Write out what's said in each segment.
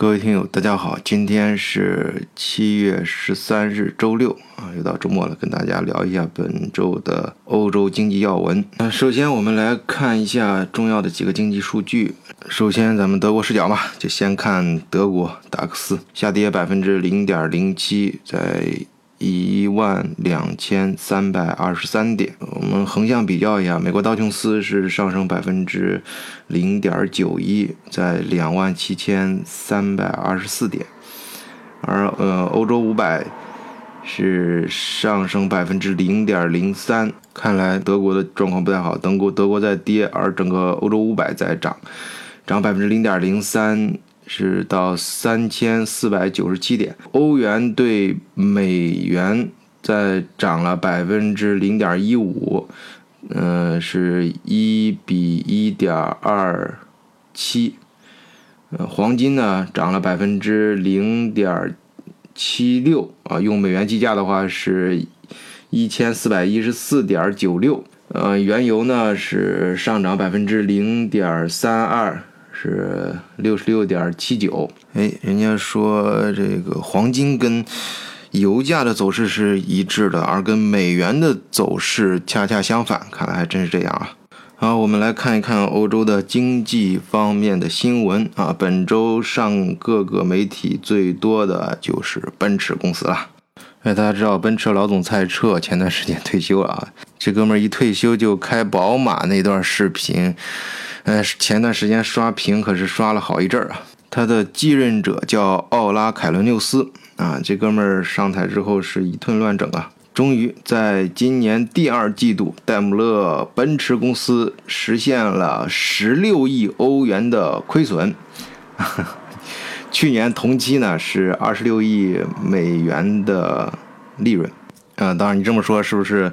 各位听友，大家好，今天是七月十三日，周六啊，又到周末了，跟大家聊一下本周的欧洲经济要闻。那首先我们来看一下重要的几个经济数据。首先咱们德国视角嘛，就先看德国达克斯下跌百分之零点零七，在。一万两千三百二十三点，我们横向比较一下，美国道琼斯是上升百分之零点九一，在两万七千三百二十四点，而呃欧洲五百是上升百分之零点零三，看来德国的状况不太好，德国德国在跌，而整个欧洲五百在涨，涨百分之零点零三。是到三千四百九十七点，欧元对美元在涨了百分之零点一五，嗯，是一比一点二七，呃，黄金呢涨了百分之零点七六啊，用美元计价的话是一千四百一十四点九六，呃，原油呢是上涨百分之零点三二。是六十六点七九，哎，人家说这个黄金跟油价的走势是一致的，而跟美元的走势恰恰相反，看来还真是这样啊。好，我们来看一看欧洲的经济方面的新闻啊。本周上各个媒体最多的就是奔驰公司了。哎，大家知道奔驰老总蔡澈前段时间退休了啊，这哥们儿一退休就开宝马那段视频。呃，前段时间刷屏可是刷了好一阵儿啊。他的继任者叫奥拉凯伦纽斯啊，这哥们儿上台之后是一顿乱整啊，终于在今年第二季度，戴姆勒奔驰公司实现了十六亿欧元的亏损，去年同期呢是二十六亿美元的利润。啊，当然你这么说是不是？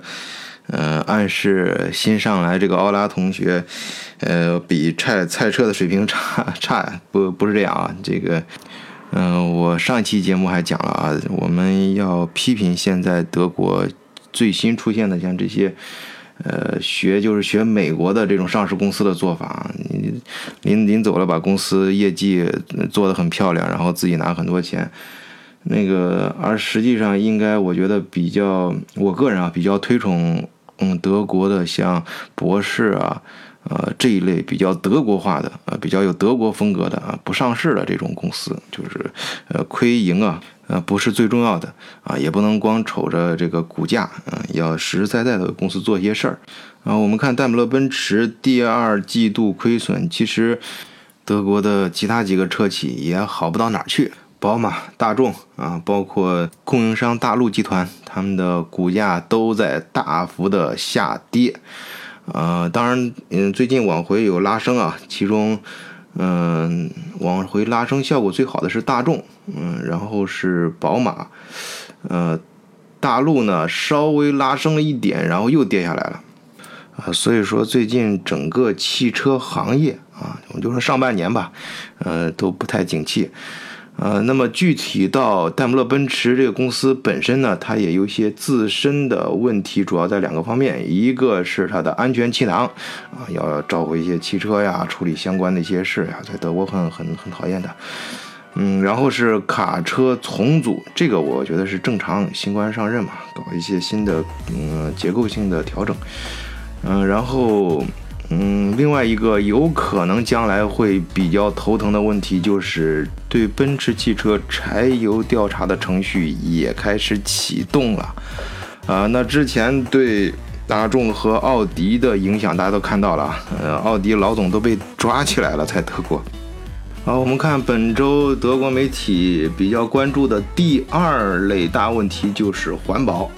呃，暗示新上来这个奥拉同学，呃，比蔡蔡澈的水平差 差不不是这样啊？这个，嗯，我上期节目还讲了啊，我们要批评现在德国最新出现的像这些，呃，学就是学美国的这种上市公司的做法，你临临走了把公司业绩做得很漂亮，然后自己拿很多钱，那个，而实际上应该我觉得比较，我个人啊比较推崇。嗯，德国的像博士啊，呃这一类比较德国化的啊，比较有德国风格的啊，不上市的这种公司，就是呃亏盈啊，呃不是最重要的啊，也不能光瞅着这个股价，嗯，要实实在在的公司做一些事儿。啊，我们看戴姆勒奔驰第二季度亏损，其实德国的其他几个车企也好不到哪儿去。宝马、大众啊，包括供应商大陆集团，他们的股价都在大幅的下跌。呃，当然，嗯，最近往回有拉升啊，其中，嗯，往回拉升效果最好的是大众，嗯，然后是宝马，呃，大陆呢稍微拉升了一点，然后又跌下来了，啊，所以说最近整个汽车行业啊，我们就说上半年吧，呃，都不太景气。呃，那么具体到戴姆勒奔驰这个公司本身呢，它也有一些自身的问题，主要在两个方面，一个是它的安全气囊，啊，要召回一些汽车呀，处理相关的一些事呀，在德国很很很讨厌的，嗯，然后是卡车重组，这个我觉得是正常，新官上任嘛，搞一些新的嗯结构性的调整，嗯，然后。嗯，另外一个有可能将来会比较头疼的问题，就是对奔驰汽车柴油调查的程序也开始启动了。啊，那之前对大众和奥迪的影响大家都看到了，呃，奥迪老总都被抓起来了，在德国。好，我们看本周德国媒体比较关注的第二类大问题就是环保。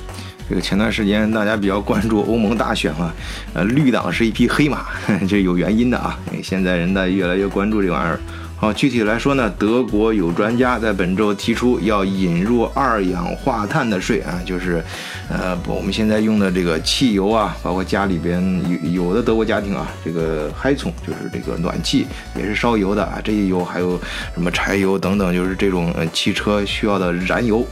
这个前段时间大家比较关注欧盟大选嘛，呃，绿党是一匹黑马，这有原因的啊。现在人呢越来越关注这玩意儿。好，具体来说呢，德国有专家在本周提出要引入二氧化碳的税啊，就是，呃，我们现在用的这个汽油啊，包括家里边有有的德国家庭啊，这个 h 从就是这个暖气也是烧油的啊，这些油还有什么柴油等等，就是这种汽车需要的燃油，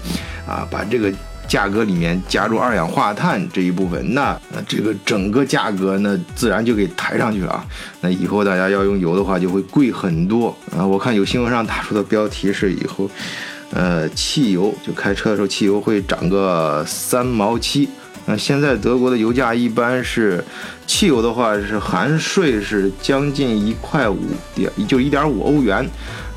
啊，把这个。价格里面加入二氧化碳这一部分，那这个整个价格呢自然就给抬上去了啊。那以后大家要用油的话就会贵很多啊。我看有新闻上打出的标题是以后，呃，汽油就开车的时候汽油会涨个三毛七。那现在德国的油价一般是，汽油的话是含税是将近一块五点，就一点五欧元，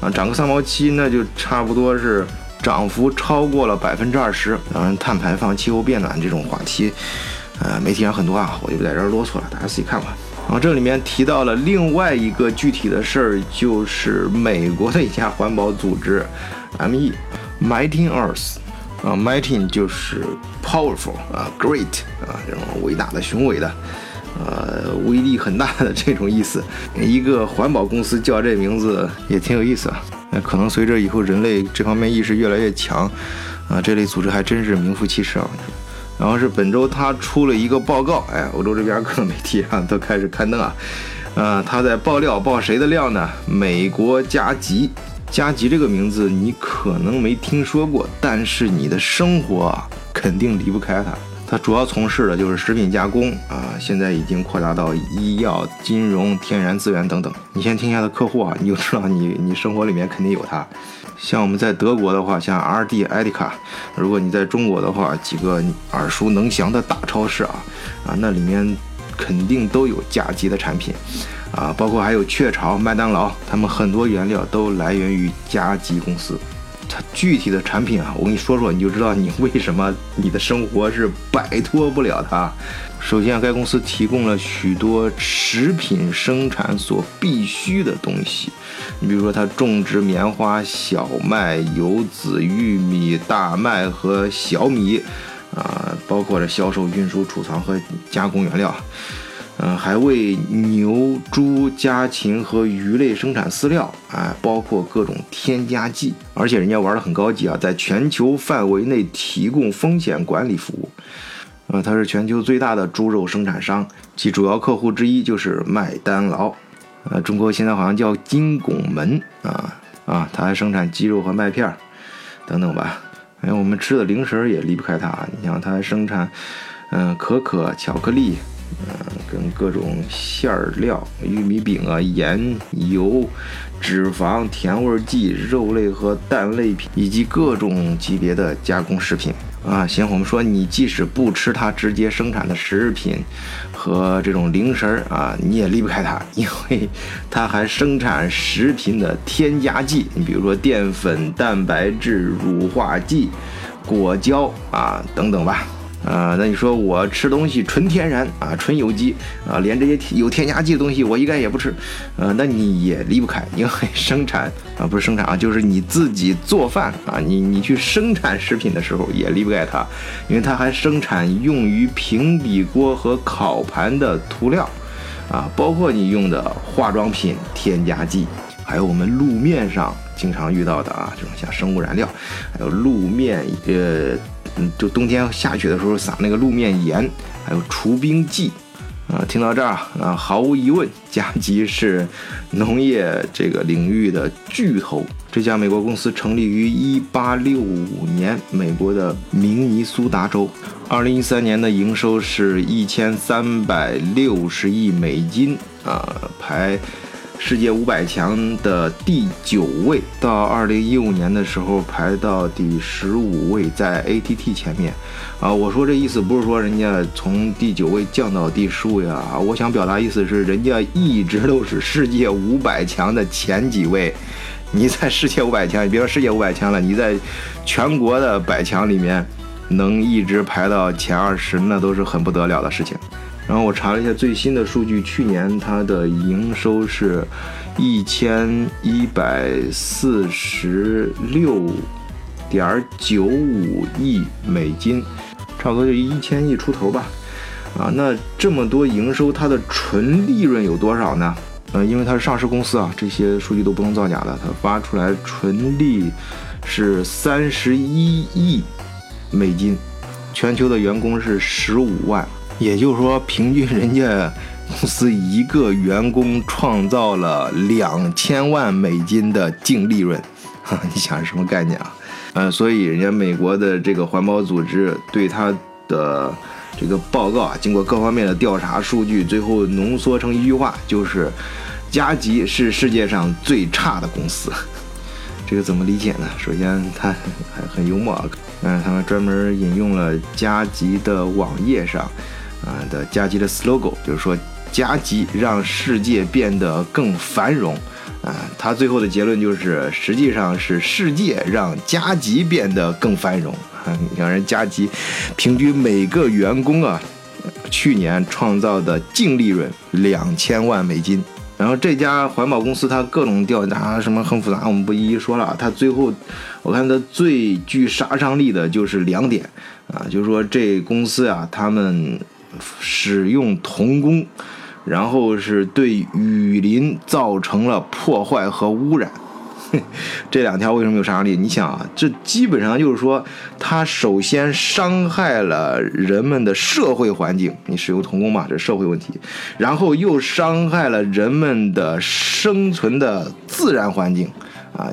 啊，涨个三毛七，那就差不多是涨幅超过了百分之二十。当然，碳排放、气候变暖这种话题，呃，媒体上很多啊，我就不在这儿啰嗦了，大家自己看吧。然后这里面提到了另外一个具体的事儿，就是美国的一家环保组织，M.E.，Mighty Earth。啊，mighty 就是 powerful 啊，great 啊，这种伟大的、雄伟的，呃，威力很大的这种意思。一个环保公司叫这名字也挺有意思啊。那可能随着以后人类这方面意识越来越强，啊，这类组织还真是名副其实啊。然后是本周他出了一个报告，哎，欧洲这边各媒体啊都开始刊登啊，呃，他在爆料，爆谁的料呢？美国加急。加急这个名字你可能没听说过，但是你的生活啊肯定离不开它。它主要从事的就是食品加工啊，现在已经扩大到医药、金融、天然资源等等。你先听一下它客户啊，你就知道你你生活里面肯定有它。像我们在德国的话，像 RD、艾迪卡；如果你在中国的话，几个耳熟能详的大超市啊啊，那里面肯定都有加吉的产品。啊，包括还有雀巢、麦当劳，他们很多原料都来源于加吉公司。它具体的产品啊，我跟你说说，你就知道你为什么你的生活是摆脱不了它。首先，该公司提供了许多食品生产所必需的东西，你比如说它种植棉花、小麦、油籽、玉米、大麦和小米，啊，包括了销售、运输、储藏和加工原料。嗯，还为牛、猪、家禽和鱼类生产饲料，啊，包括各种添加剂，而且人家玩的很高级啊，在全球范围内提供风险管理服务。呃，它是全球最大的猪肉生产商，其主要客户之一就是麦当劳。呃，中国现在好像叫金拱门啊啊，它还生产鸡肉和麦片等等吧。哎，我们吃的零食也离不开它，你像它还生产，嗯，可可、巧克力。嗯，跟各种馅儿料、玉米饼啊、盐、油、脂肪、甜味剂、肉类和蛋类品，以及各种级别的加工食品啊。行，我们说你即使不吃它直接生产的食品和这种零食儿啊，你也离不开它，因为它还生产食品的添加剂，你比如说淀粉、蛋白质、乳化剂、果胶啊等等吧。啊，那你说我吃东西纯天然啊，纯有机啊，连这些有添加剂的东西我一概也不吃，呃，那你也离不开，因为生产啊，不是生产啊，就是你自己做饭啊，你你去生产食品的时候也离不开它，因为它还生产用于平底锅和烤盘的涂料，啊，包括你用的化妆品添加剂，还有我们路面上经常遇到的啊，这种像生物燃料，还有路面呃。嗯，就冬天下雪的时候撒那个路面盐，还有除冰剂，啊，听到这儿啊，毫无疑问，加吉是农业这个领域的巨头。这家美国公司成立于1865年，美国的明尼苏达州。2013年的营收是一千三百六十亿美金，啊，排。世界五百强的第九位，到二零一五年的时候排到第十五位，在 ATT 前面。啊，我说这意思不是说人家从第九位降到第十位啊，我想表达意思是人家一直都是世界五百强的前几位。你在世界五百强，你别说世界五百强了，你在全国的百强里面能一直排到前二十，那都是很不得了的事情。然后我查了一下最新的数据，去年它的营收是一千一百四十六点九五亿美金，差不多就一千亿出头吧。啊，那这么多营收，它的纯利润有多少呢？呃，因为它是上市公司啊，这些数据都不能造假的。它发出来纯利是三十一亿美金，全球的员工是十五万。也就是说，平均人家公司一个员工创造了两千万美金的净利润，哈你想是什么概念啊？呃，所以人家美国的这个环保组织对它的这个报告啊，经过各方面的调查数据，最后浓缩成一句话，就是加急是世界上最差的公司。这个怎么理解呢？首先，他还很幽默啊，嗯，他们专门引用了加急的网页上啊的加急的 slogan，就是说加急让世界变得更繁荣。啊，他最后的结论就是，实际上是世界让加急变得更繁荣。啊，你看人加急，平均每个员工啊，去年创造的净利润两千万美金。然后这家环保公司，它各种调查什么很复杂，我们不一一说了。它最后，我看它最具杀伤力的就是两点啊，就是说这公司啊，他们使用童工，然后是对雨林造成了破坏和污染。这两条为什么有杀伤力？你想啊，这基本上就是说，它首先伤害了人们的社会环境，你使用童工嘛，这社会问题；然后又伤害了人们的生存的自然环境，啊，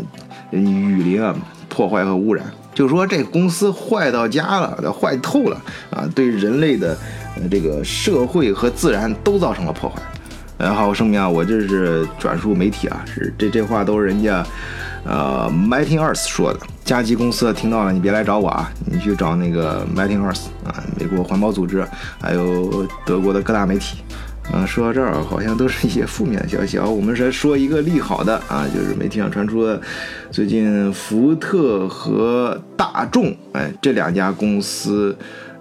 雨林啊破坏和污染，就说这公司坏到家了，坏透了啊，对人类的这个社会和自然都造成了破坏。呃，好，我声明啊，我这是转述媒体啊，是这这话都是人家，呃，Mighty Earth 说的。加急公司听到了，你别来找我啊，你去找那个 Mighty Earth 啊，美国环保组织，还有德国的各大媒体。啊，说到这儿，好像都是一些负面的消息啊。我们来说一个利好的啊，就是媒体上传出的，最近福特和大众，哎，这两家公司，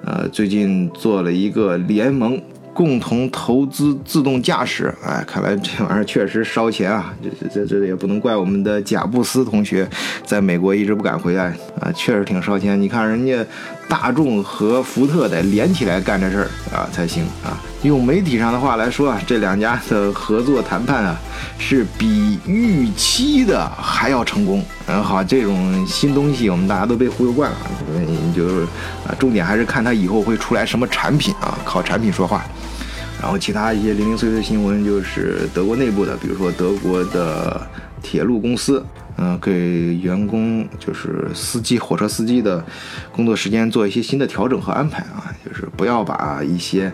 呃，最近做了一个联盟。共同投资自动驾驶，哎，看来这玩意儿确实烧钱啊！这这这也不能怪我们的贾布斯同学，在美国一直不敢回来啊，确实挺烧钱。你看人家大众和福特得连起来干这事儿啊才行啊。用媒体上的话来说啊，这两家的合作谈判啊，是比预期的还要成功。嗯，好，这种新东西我们大家都被忽悠惯了，所以就是啊，重点还是看它以后会出来什么产品啊，靠产品说话。然后其他一些零零碎碎新闻就是德国内部的，比如说德国的铁路公司，嗯，给员工就是司机、火车司机的工作时间做一些新的调整和安排啊，就是不要把一些。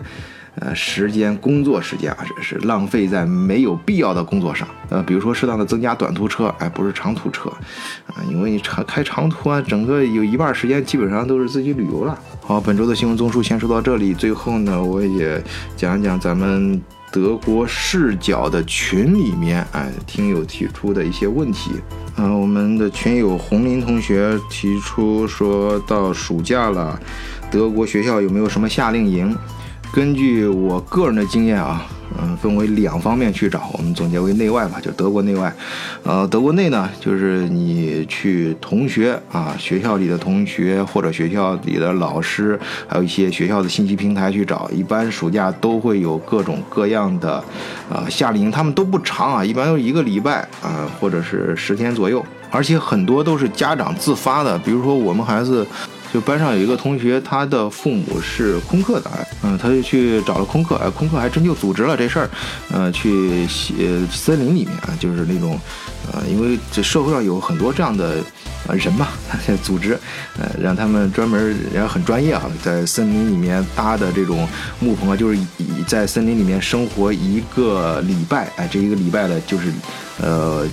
呃，时间工作时间啊，这是浪费在没有必要的工作上。呃，比如说适当的增加短途车，哎，不是长途车，啊，因为你长开长途啊，整个有一半时间基本上都是自己旅游了。好，本周的新闻综述先说到这里。最后呢，我也讲讲咱们德国视角的群里面，哎，听友提出的一些问题。嗯，我们的群友红林同学提出说到暑假了，德国学校有没有什么夏令营？根据我个人的经验啊，嗯，分为两方面去找，我们总结为内外吧，就德国内外。呃，德国内呢，就是你去同学啊，学校里的同学或者学校里的老师，还有一些学校的信息平台去找。一般暑假都会有各种各样的呃夏令营，他们都不长啊，一般都一个礼拜啊，或者是十天左右，而且很多都是家长自发的，比如说我们孩子。就班上有一个同学，他的父母是空客的，嗯，他就去找了空客，哎，空客还真就组织了这事儿，呃，去森林里面啊，就是那种，呃，因为这社会上有很多这样的啊人嘛，组织，呃，让他们专门，人家很专业啊，在森林里面搭的这种木棚啊，就是以在森林里面生活一个礼拜，哎，这一个礼拜的，就是，呃。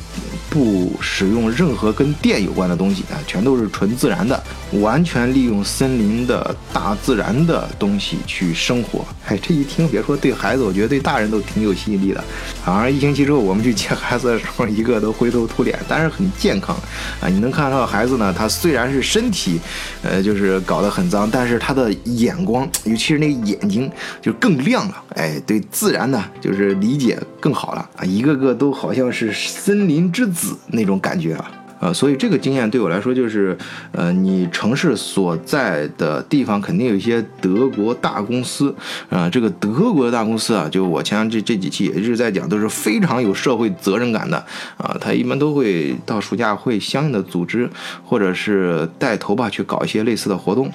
不使用任何跟电有关的东西啊，全都是纯自然的，完全利用森林的大自然的东西去生活。哎，这一听，别说对孩子，我觉得对大人都挺有吸引力的。晚上一星期之后，我们去接孩子的时候，一个都灰头土脸，但是很健康啊。你能看到孩子呢，他虽然是身体，呃，就是搞得很脏，但是他的眼光，尤其是那个眼睛，就更亮了。哎，对自然呢，就是理解更好了啊，一个个都好像是森林之。子那种感觉啊，呃，所以这个经验对我来说就是，呃，你城市所在的地方肯定有一些德国大公司，啊，这个德国的大公司啊，就我前这这几期也一直在讲，都是非常有社会责任感的，啊，他一般都会到暑假会相应的组织或者是带头吧，去搞一些类似的活动。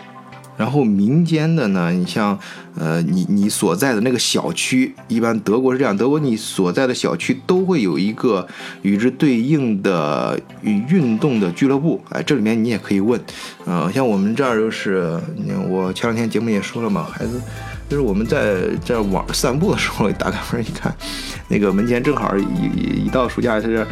然后民间的呢，你像，呃，你你所在的那个小区，一般德国是这样，德国你所在的小区都会有一个与之对应的运动的俱乐部，哎，这里面你也可以问，呃，像我们这儿就是，我前两天节目也说了嘛，孩子。就是我们在在网散步的时候，打开门一看，那个门前正好一一到暑假，它这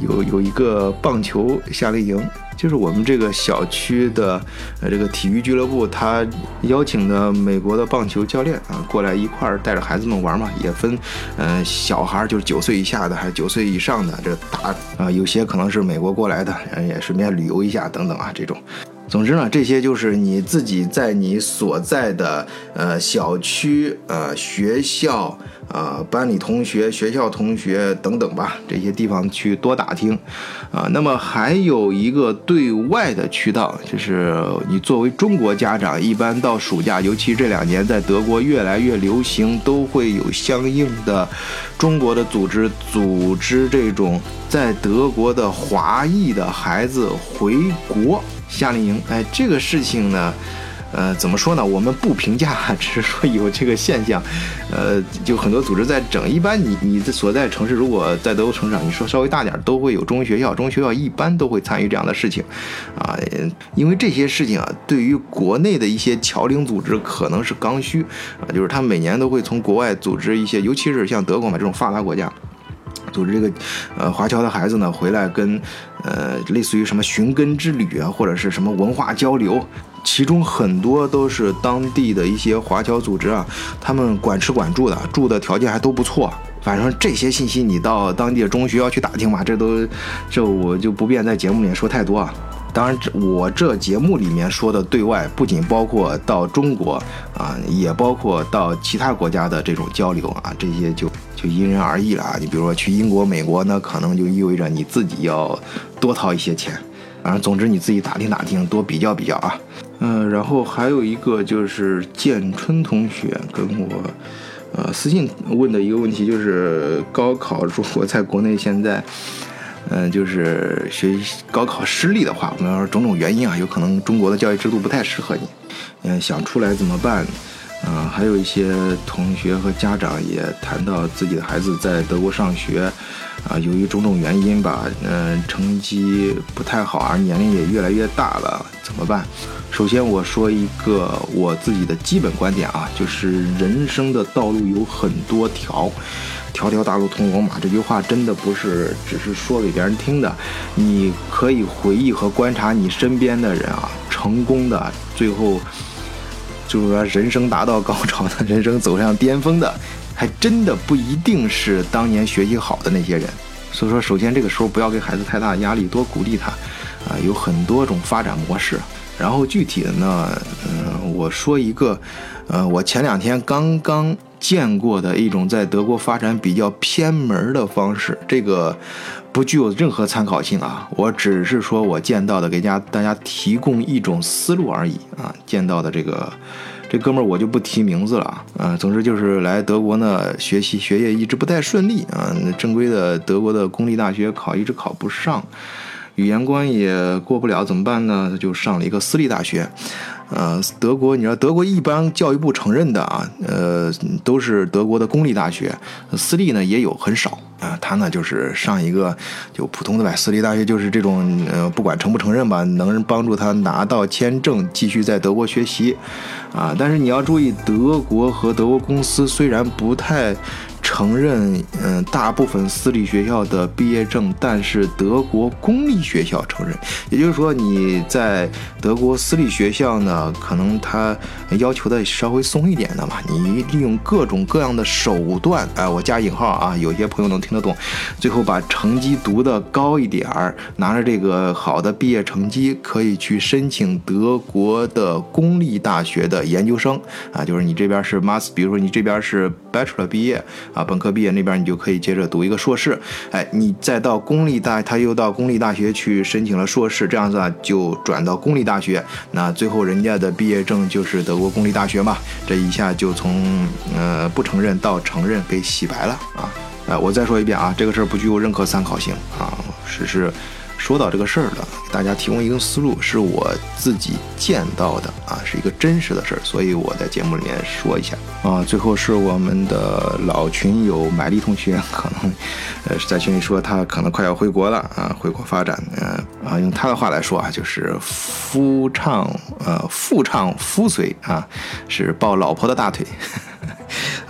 有有一个棒球夏令营，就是我们这个小区的呃这个体育俱乐部，他邀请的美国的棒球教练啊过来一块儿带着孩子们玩嘛，也分嗯小孩就是九岁以下的，还是九岁以上的，这大啊有些可能是美国过来的，也顺便旅游一下等等啊这种。总之呢，这些就是你自己在你所在的呃小区、呃学校、呃班里同学、学校同学等等吧，这些地方去多打听，啊，那么还有一个对外的渠道，就是你作为中国家长，一般到暑假，尤其这两年在德国越来越流行，都会有相应的中国的组织组织这种在德国的华裔的孩子回国。夏令营，哎，这个事情呢，呃，怎么说呢？我们不评价，只是说有这个现象，呃，就很多组织在整。一般你你所在城市，如果在德国城市，你说稍微大点，都会有中学校，中学校一般都会参与这样的事情，啊，因为这些事情啊，对于国内的一些侨领组织可能是刚需，啊，就是他每年都会从国外组织一些，尤其是像德国嘛这种发达国家。组织这个，呃，华侨的孩子呢回来跟，呃，类似于什么寻根之旅啊，或者是什么文化交流，其中很多都是当地的一些华侨组织啊，他们管吃管住的，住的条件还都不错。反正这些信息你到当地的中学要去打听吧，这都，这我就不便在节目里面说太多啊。当然，这我这节目里面说的对外，不仅包括到中国啊，也包括到其他国家的这种交流啊，这些就就因人而异了啊。你比如说去英国、美国，那可能就意味着你自己要多掏一些钱。反正总之你自己打听打听，多比较比较啊。嗯，然后还有一个就是建春同学跟我呃私信问的一个问题，就是高考如果在国内现在。嗯，就是学习高考失利的话，我们要说种种原因啊，有可能中国的教育制度不太适合你。嗯，想出来怎么办？啊，还有一些同学和家长也谈到自己的孩子在德国上学，啊，由于种种原因吧，嗯，成绩不太好，而年龄也越来越大了，怎么办？首先我说一个我自己的基本观点啊，就是人生的道路有很多条。条条大路通罗马这句话真的不是只是说给别人听的，你可以回忆和观察你身边的人啊，成功的最后就是说人生达到高潮的人生走向巅峰的，还真的不一定是当年学习好的那些人。所以说，首先这个时候不要给孩子太大压力，多鼓励他啊，有很多种发展模式。然后具体的呢，嗯，我说一个，呃，我前两天刚刚。见过的一种在德国发展比较偏门的方式，这个不具有任何参考性啊！我只是说我见到的，给家大家提供一种思路而已啊！见到的这个这哥们儿我就不提名字了啊！总之就是来德国呢学习学业一直不太顺利啊，正规的德国的公立大学考一直考不上，语言关也过不了，怎么办呢？就上了一个私立大学。呃，德国，你知道德国一般教育部承认的啊，呃，都是德国的公立大学，私立呢也有很少啊。他呢就是上一个就普通的呗，私立大学就是这种呃，不管承不承认吧，能帮助他拿到签证继续在德国学习啊。但是你要注意，德国和德国公司虽然不太。承认，嗯，大部分私立学校的毕业证，但是德国公立学校承认。也就是说，你在德国私立学校呢，可能他要求的稍微松一点的嘛。你利用各种各样的手段，哎，我加引号啊，有些朋友能听得懂。最后把成绩读得高一点儿，拿着这个好的毕业成绩，可以去申请德国的公立大学的研究生啊。就是你这边是 master，比如说你这边是 bachelor 毕业。啊，啊本科毕业那边你就可以接着读一个硕士，哎，你再到公立大，他又到公立大学去申请了硕士，这样子啊就转到公立大学，那最后人家的毕业证就是德国公立大学嘛，这一下就从呃不承认到承认给洗白了啊！哎，我再说一遍啊，这个事儿不具有任何参考性啊，只是说到这个事儿了，给大家提供一个思路，是我自己见到的啊，是一个真实的事儿，所以我在节目里面说一下啊。最后是我们的老群友买丽同学，可能呃在群里说他可能快要回国了啊，回国发展，嗯啊，用他的话来说啊，就是夫唱呃妇唱夫随啊，是抱老婆的大腿。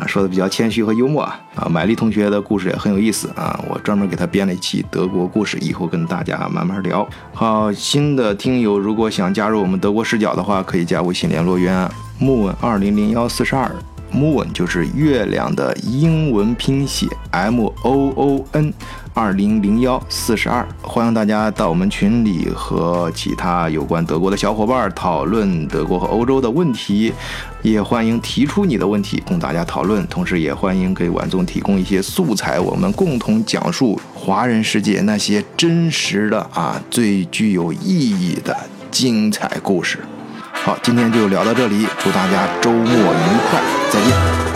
说的比较谦虚和幽默啊。啊，买力同学的故事也很有意思啊，我专门给他编了一期德国故事，以后跟大家慢慢聊。好，新的听友如果想加入我们德国视角的话，可以加微信联络员木文二零零幺四十二，moon 就是月亮的英文拼写 m o o n。二零零幺四十二，欢迎大家到我们群里和其他有关德国的小伙伴讨论德国和欧洲的问题，也欢迎提出你的问题供大家讨论，同时也欢迎给晚总提供一些素材，我们共同讲述华人世界那些真实的啊最具有意义的精彩故事。好，今天就聊到这里，祝大家周末愉快，再见。